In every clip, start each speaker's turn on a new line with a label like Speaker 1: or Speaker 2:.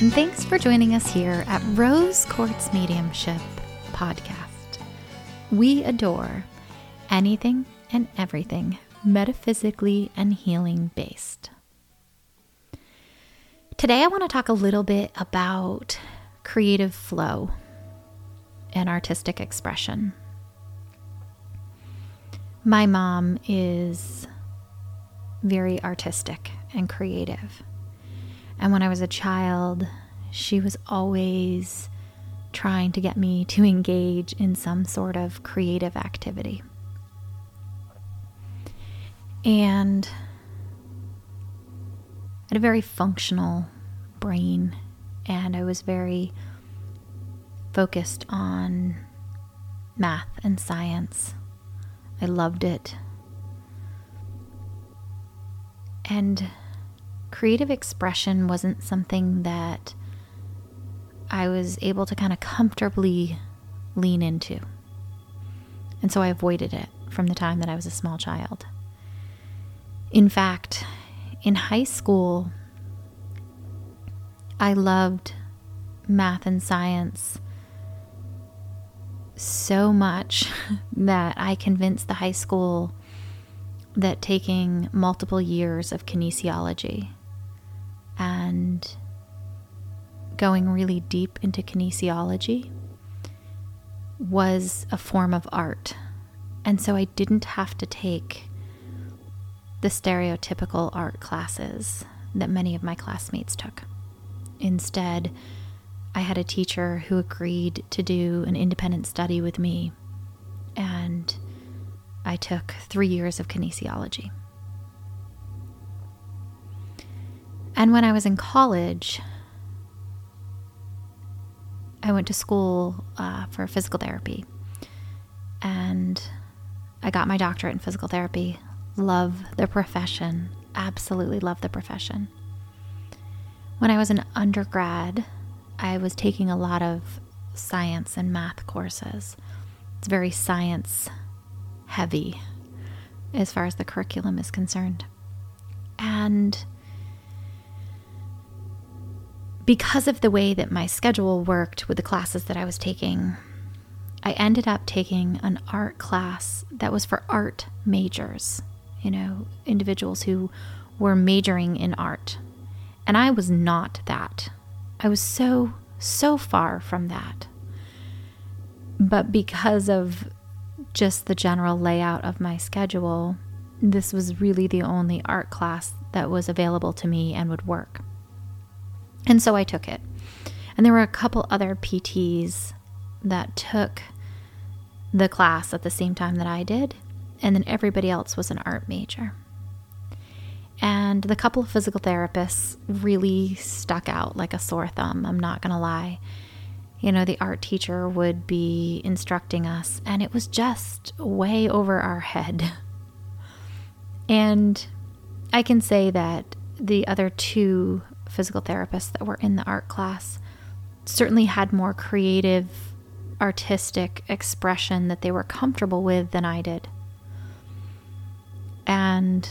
Speaker 1: and thanks for joining us here at Rose Quartz Mediumship Podcast. We adore anything and everything metaphysically and healing based. Today, I want to talk a little bit about creative flow and artistic expression. My mom is very artistic and creative. And when I was a child, she was always trying to get me to engage in some sort of creative activity. And I had a very functional brain, and I was very focused on math and science. I loved it. And creative expression wasn't something that I was able to kind of comfortably lean into. And so I avoided it from the time that I was a small child. In fact, in high school, I loved math and science so much that I convinced the high school that taking multiple years of kinesiology and going really deep into kinesiology was a form of art. And so I didn't have to take the stereotypical art classes that many of my classmates took. Instead, I had a teacher who agreed to do an independent study with me, and I took three years of kinesiology. And when I was in college, I went to school uh, for physical therapy. And I got my doctorate in physical therapy. Love the profession. Absolutely love the profession. When I was an undergrad, I was taking a lot of science and math courses. It's very science heavy as far as the curriculum is concerned. And because of the way that my schedule worked with the classes that I was taking, I ended up taking an art class that was for art majors, you know, individuals who were majoring in art. And I was not that. I was so, so far from that. But because of just the general layout of my schedule, this was really the only art class that was available to me and would work. And so I took it. And there were a couple other PTs that took the class at the same time that I did, and then everybody else was an art major. And the couple of physical therapists really stuck out like a sore thumb, I'm not going to lie. You know, the art teacher would be instructing us, and it was just way over our head. And I can say that the other two physical therapists that were in the art class certainly had more creative, artistic expression that they were comfortable with than I did. And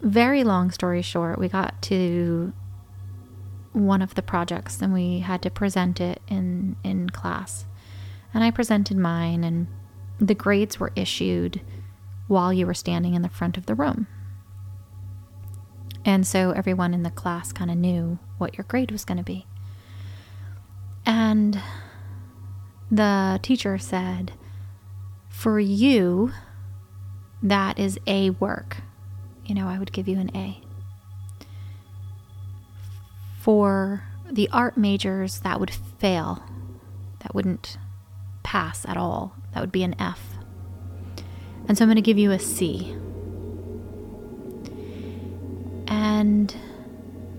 Speaker 1: very long story short, we got to one of the projects and we had to present it in in class. And I presented mine and the grades were issued while you were standing in the front of the room. And so everyone in the class kind of knew what your grade was going to be. And the teacher said, For you, that is A work. You know, I would give you an A. For the art majors, that would fail. That wouldn't pass at all. That would be an F. And so I'm going to give you a C. And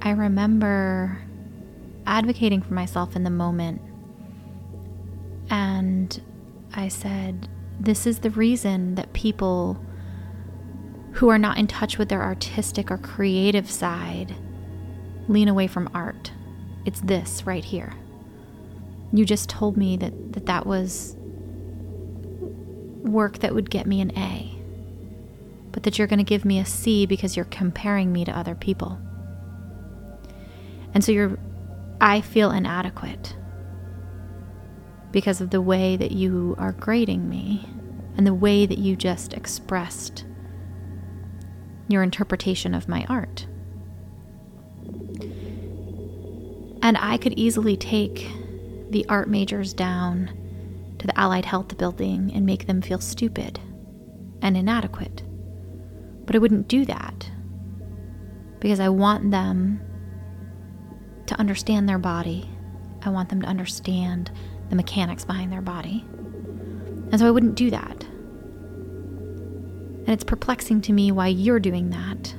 Speaker 1: I remember advocating for myself in the moment. And I said, This is the reason that people who are not in touch with their artistic or creative side lean away from art. It's this right here. You just told me that that, that was work that would get me an A but that you're going to give me a C because you're comparing me to other people. And so you're I feel inadequate because of the way that you are grading me and the way that you just expressed your interpretation of my art. And I could easily take the art majors down to the Allied Health building and make them feel stupid and inadequate. But I wouldn't do that because I want them to understand their body. I want them to understand the mechanics behind their body. And so I wouldn't do that. And it's perplexing to me why you're doing that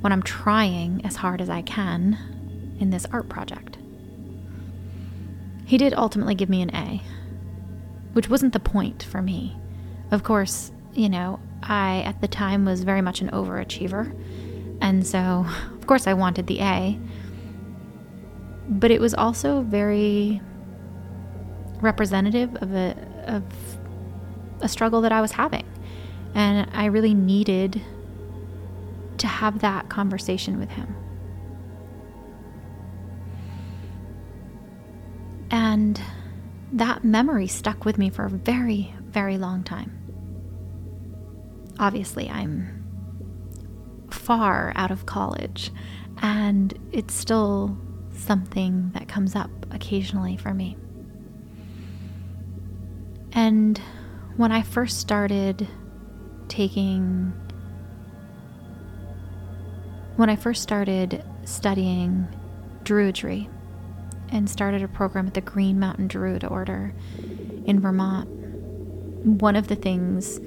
Speaker 1: when I'm trying as hard as I can in this art project. He did ultimately give me an A, which wasn't the point for me. Of course, you know, I at the time was very much an overachiever, and so of course I wanted the A. But it was also very representative of a of a struggle that I was having. And I really needed to have that conversation with him. And that memory stuck with me for a very, very long time. Obviously, I'm far out of college, and it's still something that comes up occasionally for me. And when I first started taking, when I first started studying Druidry and started a program at the Green Mountain Druid Order in Vermont, one of the things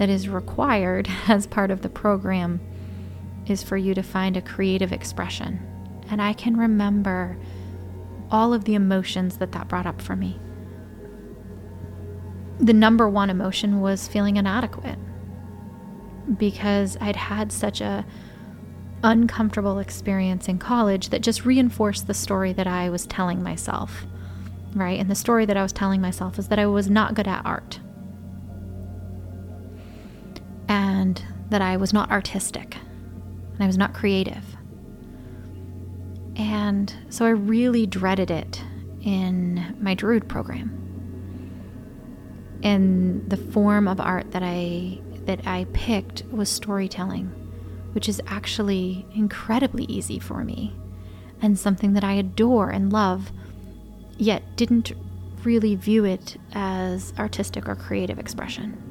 Speaker 1: that is required as part of the program is for you to find a creative expression. And I can remember all of the emotions that that brought up for me. The number one emotion was feeling inadequate because I'd had such a uncomfortable experience in college that just reinforced the story that I was telling myself. Right? And the story that I was telling myself is that I was not good at art. And that I was not artistic. And I was not creative. And so I really dreaded it in my Druid program. And the form of art that I that I picked was storytelling, which is actually incredibly easy for me and something that I adore and love, yet didn't really view it as artistic or creative expression.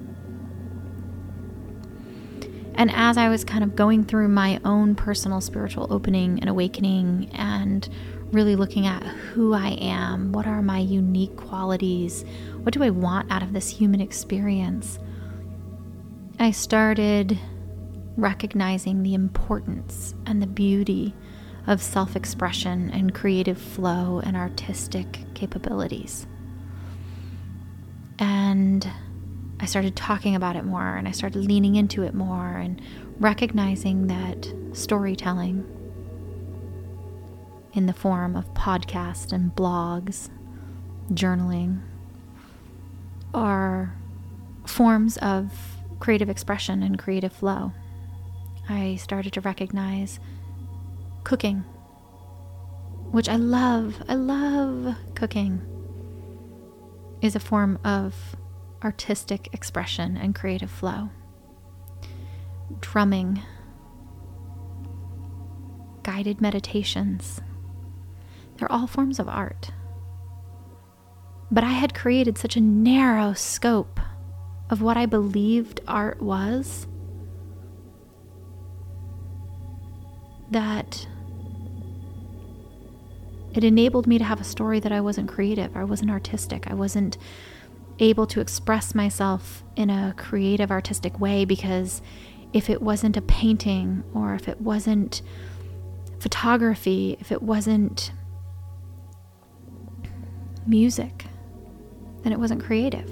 Speaker 1: And as I was kind of going through my own personal spiritual opening and awakening and really looking at who I am, what are my unique qualities, what do I want out of this human experience, I started recognizing the importance and the beauty of self expression and creative flow and artistic capabilities. And I started talking about it more and I started leaning into it more and recognizing that storytelling in the form of podcasts and blogs, journaling, are forms of creative expression and creative flow. I started to recognize cooking, which I love. I love cooking, is a form of artistic expression and creative flow. Drumming, guided meditations, they're all forms of art. But I had created such a narrow scope of what I believed art was that it enabled me to have a story that I wasn't creative, I wasn't artistic, I wasn't able to express myself in a creative, artistic way because if it wasn't a painting or if it wasn't photography, if it wasn't music, then it wasn't creative.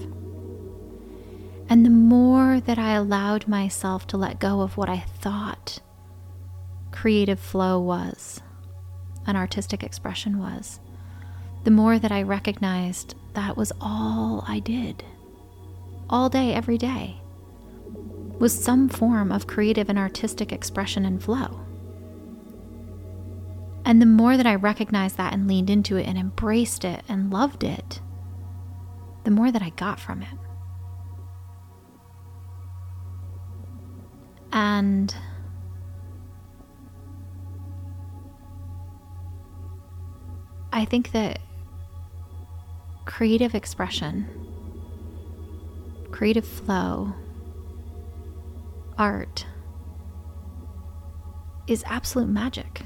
Speaker 1: And the more that I allowed myself to let go of what I thought creative flow was, an artistic expression was, the more that I recognized that was all I did. All day, every day, was some form of creative and artistic expression and flow. And the more that I recognized that and leaned into it and embraced it and loved it, the more that I got from it. And I think that creative expression, creative flow, art is absolute magic.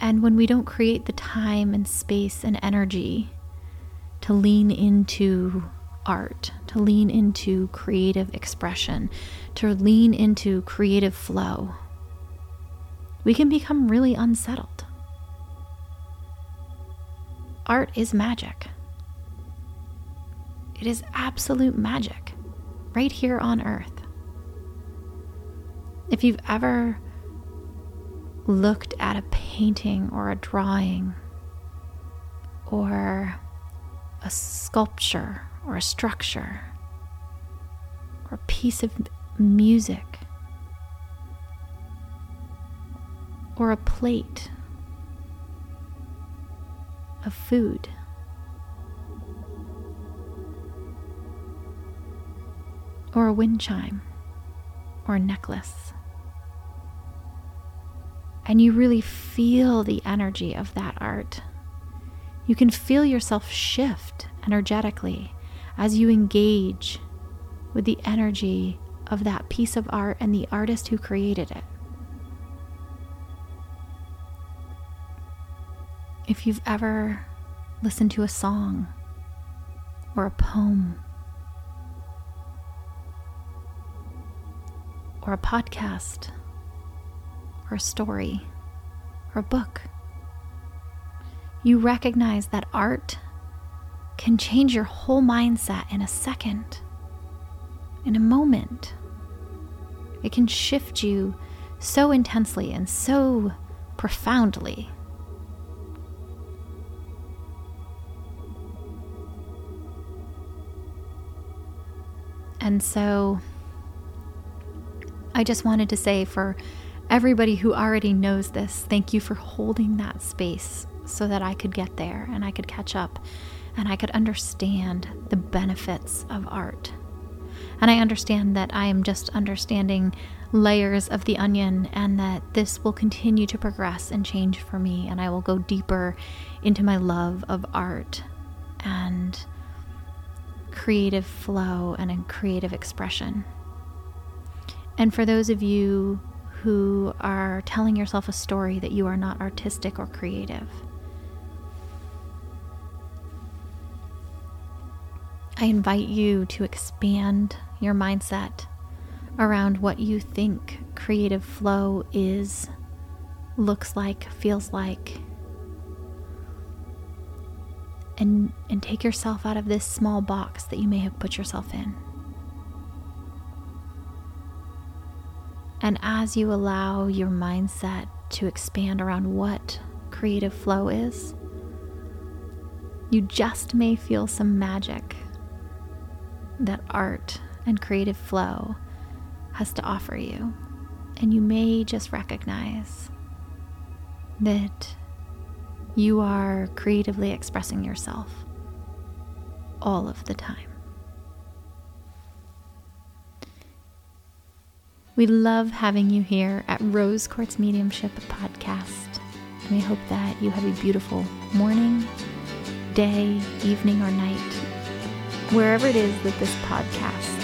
Speaker 1: And when we don't create the time and space and energy to lean into art, to lean into creative expression, to lean into creative flow, we can become really unsettled. Art is magic. It is absolute magic right here on earth. If you've ever looked at a painting or a drawing or a sculpture or a structure or a piece of music or a plate of food. Or a wind chime, or a necklace and you really feel the energy of that art. You can feel yourself shift energetically as you engage with the energy of that piece of art and the artist who created it. If you've ever listened to a song or a poem or a podcast or a story or a book. You recognize that art can change your whole mindset in a second, in a moment. It can shift you so intensely and so profoundly. And so I just wanted to say for everybody who already knows this, thank you for holding that space so that I could get there and I could catch up and I could understand the benefits of art. And I understand that I am just understanding layers of the onion and that this will continue to progress and change for me. And I will go deeper into my love of art and creative flow and a creative expression. And for those of you who are telling yourself a story that you are not artistic or creative. I invite you to expand your mindset around what you think creative flow is, looks like, feels like. And, and take yourself out of this small box that you may have put yourself in. And as you allow your mindset to expand around what creative flow is, you just may feel some magic that art and creative flow has to offer you. And you may just recognize that you are creatively expressing yourself all of the time. We love having you here at Rose Quartz Mediumship Podcast. And we hope that you have a beautiful morning, day, evening, or night, wherever it is that this podcast